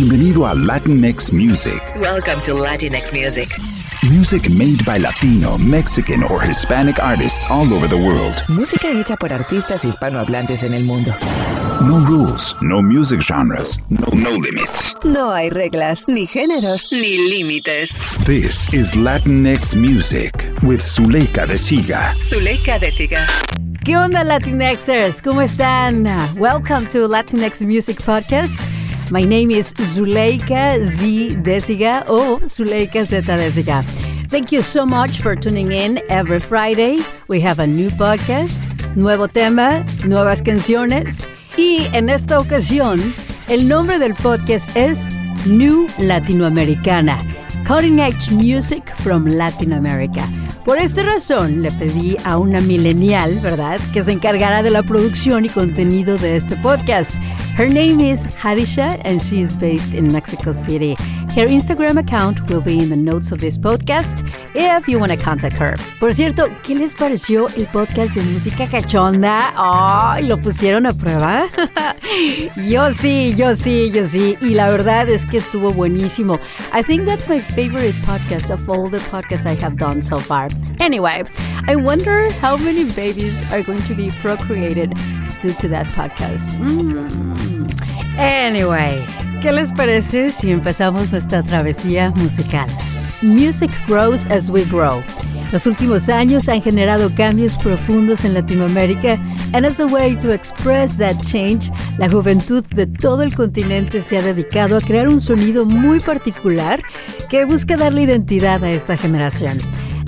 Bienvenido a Latinx Music. Welcome to Latinx Music. Music made by Latino, Mexican, or Hispanic artists all over the world. Música hecha por artistas hispanohablantes en el mundo. No rules, no music genres, no, no limits. No hay reglas, ni géneros, Ni límites. This is Latinx Music with Zuleika de Siga. Zuleika de Siga. ¿Qué onda Latinxers? ¿Cómo están? Welcome to Latinx Music Podcast. My name is Zuleika Z Desiga o Zuleika Z Desiga. Thank you so much for tuning in every Friday. We have a new podcast, nuevo tema, nuevas canciones. Y en esta ocasión, el nombre del podcast es New Latinoamericana. Cutting Edge Music from Latin America. Por esta razón le pedí a una millennial, ¿verdad?, que se encargara de la producción y contenido de este podcast. Her name is Hadisha and she is based in Mexico City. Her Instagram account will be in the notes of this podcast if you want to contact her. Por cierto, ¿qué les pareció el podcast de música cachonda? ¡Ay! ¿Lo pusieron a prueba? yo sí, yo sí, yo sí. Y la verdad es que estuvo buenísimo. I think that's my favorite podcast of all the podcasts I have done so far. Anyway, I wonder how many babies are going to be procreated due to that podcast. Mm. Anyway, ¿qué les parece si empezamos nuestra travesía musical? Music grows as we grow. Los últimos años han generado cambios profundos en Latinoamérica, and as a way to express that change, la juventud de todo el continente se ha dedicado a crear un sonido muy particular que busca darle identidad a esta generación.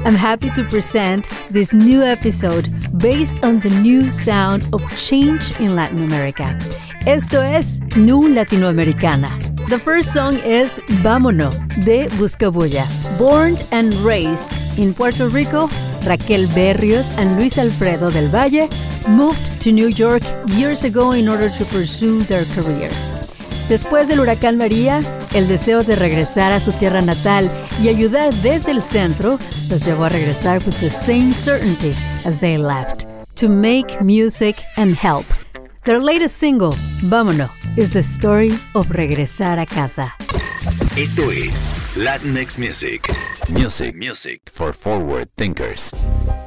I'm happy to present this new episode based on the new sound of change in Latin America. Esto es New Latinoamericana. The first song is Vámonos de Buscabulla. Born and raised in Puerto Rico, Raquel Berrios and Luis Alfredo del Valle moved to New York years ago in order to pursue their careers. Después del huracán María, el deseo de regresar a su tierra natal y ayudar desde el centro los llevó a regresar with the same certainty as they left, to make music and help. Their latest single, Vámonos, is the story of regresar a casa. Esto es Latinx Music. Music. Music for forward thinkers.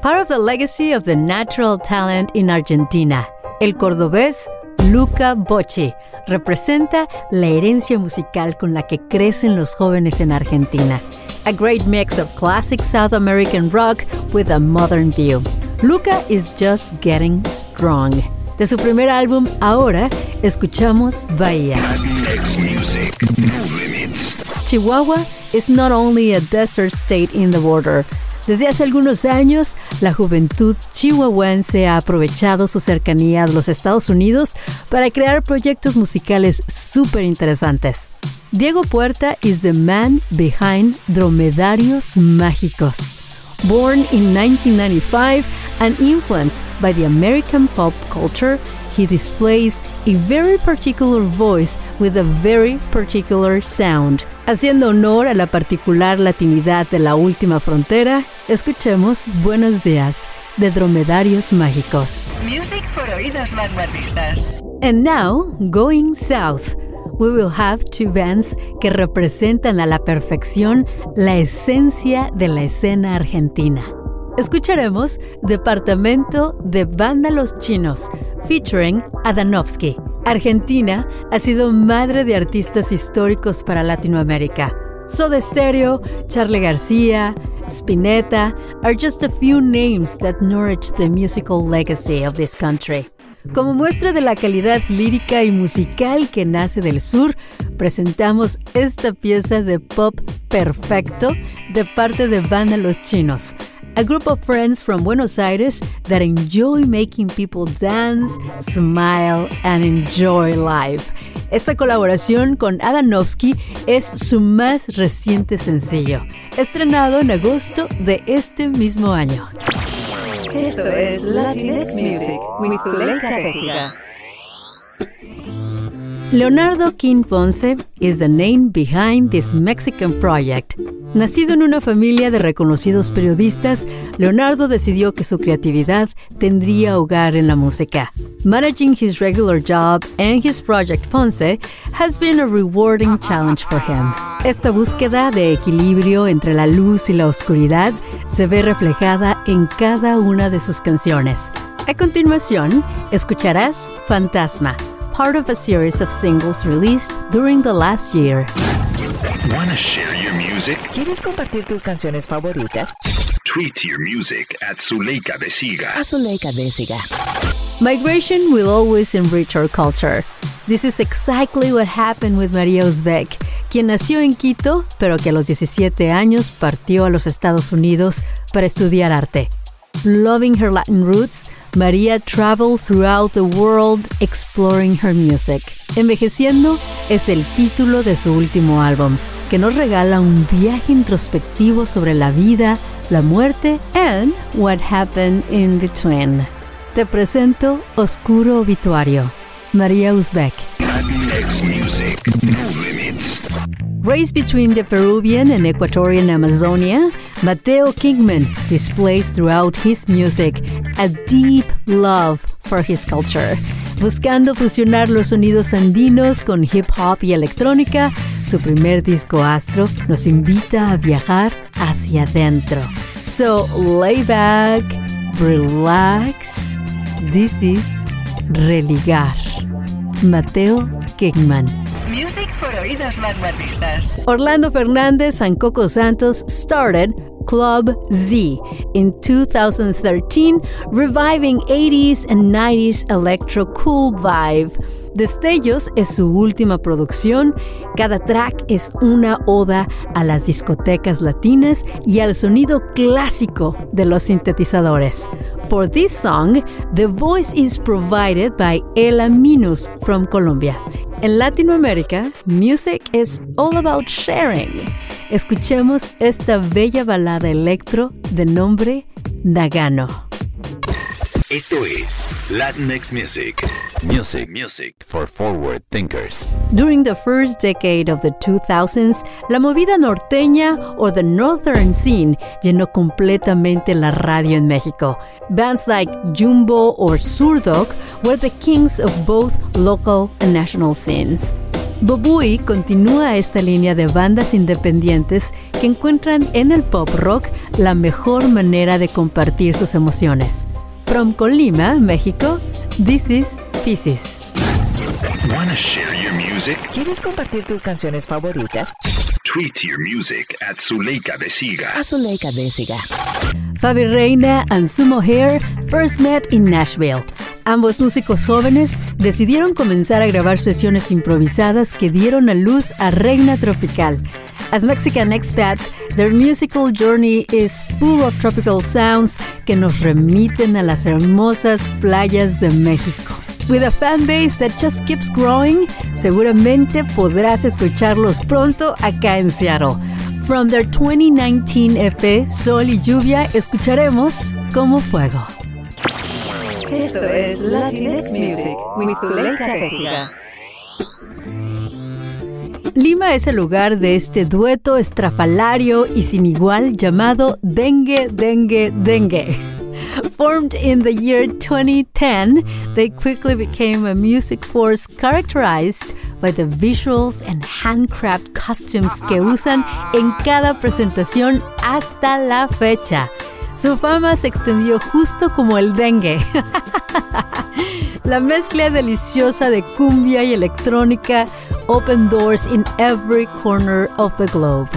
Part of the legacy of the natural talent in Argentina, el cordobés Luca Bocci representa la herencia musical con la que crecen los jóvenes en Argentina. A great mix of classic South American rock with a modern view. Luca is just getting strong. De su primer álbum, ahora, escuchamos Bahía. Chihuahua is not only a desert state in the border. Desde hace algunos años, la juventud chihuahuense ha aprovechado su cercanía a los Estados Unidos para crear proyectos musicales súper interesantes. Diego Puerta is the man behind Dromedarios Mágicos. Born in 1995 and influenced by the American pop culture, he displays a very particular voice with a very particular sound. Haciendo honor a la particular latinidad de la última frontera, escuchemos Buenos días de Dromedarios Mágicos. Music for oídos vanguardistas. And now, going south, we will have two bands que representan a la perfección la esencia de la escena argentina. Escucharemos Departamento de Vándalos Chinos, featuring Adanovsky. Argentina ha sido madre de artistas históricos para Latinoamérica. Soda Stereo, Charlie García, Spinetta are just a few names that nourish the musical legacy of this country. Como muestra de la calidad lírica y musical que nace del sur, presentamos esta pieza de pop perfecto de parte de Banda Los Chinos, a group of friends from Buenos Aires that enjoy making people dance, smile, and enjoy life. Esta colaboración con Adanovsky es su más reciente sencillo, estrenado en agosto de este mismo año. Esto es Latinx Music with Zuleika. Leonardo King Ponce is the name behind this Mexican project. Nacido en una familia de reconocidos periodistas, Leonardo decidió que su creatividad tendría hogar en la música. Managing his regular job and his project Ponce has been a rewarding challenge for him. Esta búsqueda de equilibrio entre la luz y la oscuridad se ve reflejada en cada una de sus canciones. A continuación, escucharás Fantasma, part of a series of singles released during the last year. Wanna share your music? ¿Quieres compartir tus canciones favoritas? Tweet your music at Zuleika de Siga. A Zuleika Désiga. Migration will always enrich our culture. This is exactly what happened with María Uzbek, quien nació en Quito, pero que a los 17 años partió a los Estados Unidos para estudiar arte. Loving her Latin roots, María traveled throughout the world exploring her music. Envejeciendo es el título de su último álbum, que nos regala un viaje introspectivo sobre la vida, la muerte and what happened in between. Te presento Oscuro Obituario, María Uzbek. Latinx music. No limits. Raised between the Peruvian and Ecuadorian Amazonia, Mateo Kingman displays throughout his music a deep love for his culture. Buscando fusionar los sonidos andinos con hip hop y electrónica, su primer disco Astro nos invita a viajar hacia adentro. So lay back, relax. This is Religar. Mateo Kingman. Music for oídos vanguardistas. Orlando Fernandez and Coco Santos started Club Z in 2013, reviving 80s and 90s electro cool vibe. Destellos es su última producción. Cada track es una oda a las discotecas latinas y al sonido clásico de los sintetizadores. For this song, the voice is provided by Ela Minus from Colombia. En Latinoamérica, music is all about sharing. Escuchemos esta bella balada electro de nombre Nagano. Esto es Latinx Music. Music, music for forward thinkers. During the first decade of the 2000s, la movida norteña o the northern scene llenó completamente la radio en México. Bands like Jumbo or Surdoc were the kings of both local and national scenes. Bobui continúa esta línea de bandas independientes que encuentran en el pop rock la mejor manera de compartir sus emociones. From Colima, México, this is Pisces. Wanna share your music? ¿Quieres compartir tus canciones favoritas? Tweet your music at Zuleika de Siga. A Zuleika. Fabi Reina and Sumo Hair first met in Nashville. Ambos músicos jóvenes decidieron comenzar a grabar sesiones improvisadas que dieron a luz a Reina Tropical. As Mexican expats, their musical journey is full of tropical sounds que nos remiten a las hermosas playas de México. With a fan base that just keeps growing, seguramente podrás escucharlos pronto acá en Seattle. From their 2019 EP Sol y Lluvia, escucharemos Como Fuego. Esto es Latinx Music with Zuleika. Lima es el lugar de este dueto estrafalario y sin igual llamado Dengue, Dengue, Dengue. Formed in the year 2010, they quickly became a music force characterized by the visuals and handcraft costumes que usan en cada presentación hasta la fecha. Su fama se extendió justo como el dengue. La mezcla deliciosa de cumbia y electrónica open doors in every corner of the globe.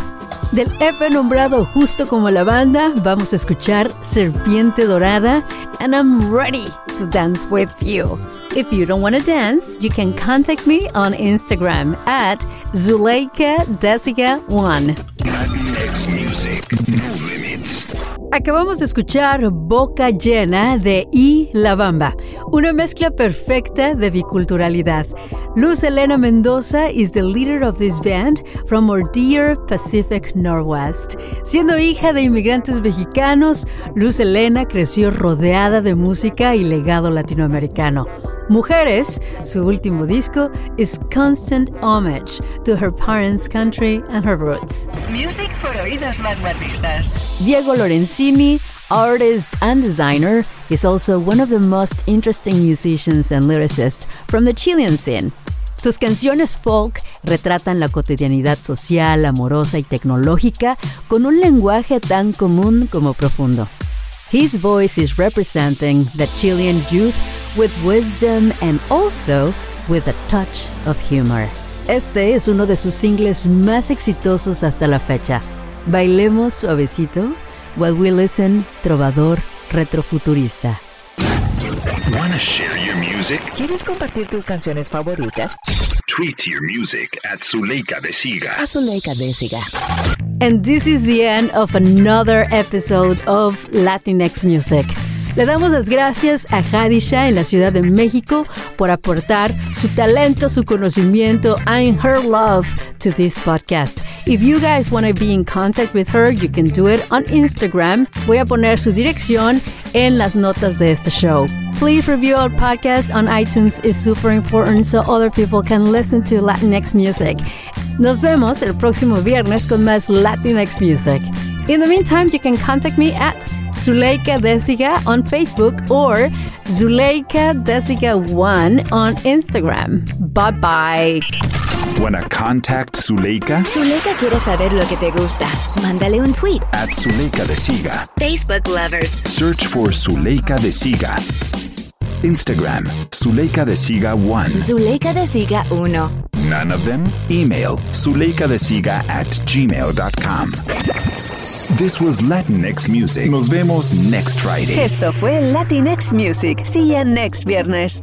Del EP nombrado justo como la banda, vamos a escuchar Serpiente Dorada and I'm ready to dance with you. If you don't want to dance, you can contact me on Instagram at Zuleika Desiga1. Latinx music. No limits. Acabamos de escuchar Boca Llena de I La Bamba, una mezcla perfecta de biculturalidad. Luz Elena Mendoza is the leader of this band from our dear Pacific Northwest. Siendo hija de inmigrantes mexicanos, Luz Elena creció rodeada de música y legado latinoamericano. Mujeres, su último disco, is constant homage to her parents' country and her roots. Music for oídos vanguardistas. Diego Lorenzini, artist and designer, is also one of the most interesting musicians and lyricists from the Chilean scene. Sus canciones folk retratan la cotidianidad social, amorosa y tecnológica con un lenguaje tan común como profundo. His voice is representing the Chilean youth with wisdom and also with a touch of humor. Este es uno de sus singles más exitosos hasta la fecha. Bailemos suavecito while we listen Trovador Retrofuturista. Music? ¿Quieres compartir tus canciones favoritas? Tweet your music at Zuleika de Siga. A Zuleika Désiga. And this is the end of another episode of Latinx Music. Le damos las gracias a Hadisha en la Ciudad de México por aportar su talento, su conocimiento, and her love to this podcast. If you guys want to be in contact with her, you can do it on Instagram. Voy a poner su dirección en las notas de este show. Please review our podcast on iTunes. It's super important so other people can listen to Latinx music. Nos vemos el próximo viernes con más Latinx music. In the meantime, you can contact me at Zuleika Desiga on Facebook or Zuleika Desiga1 on Instagram. Bye bye. Wanna contact Zuleika? Zuleika quiere saber lo que te gusta. Mándale un tweet. At Zuleika de Siga. Facebook lovers. Search for Zuleika de Siga. Instagram, Zuleika de Siga 1. Zuleika de Siga 1. None of them? Email zuleikadesiga at gmail.com. This was Latinx Music. Nos vemos next Friday. Esto fue Latinx Music. See you next viernes.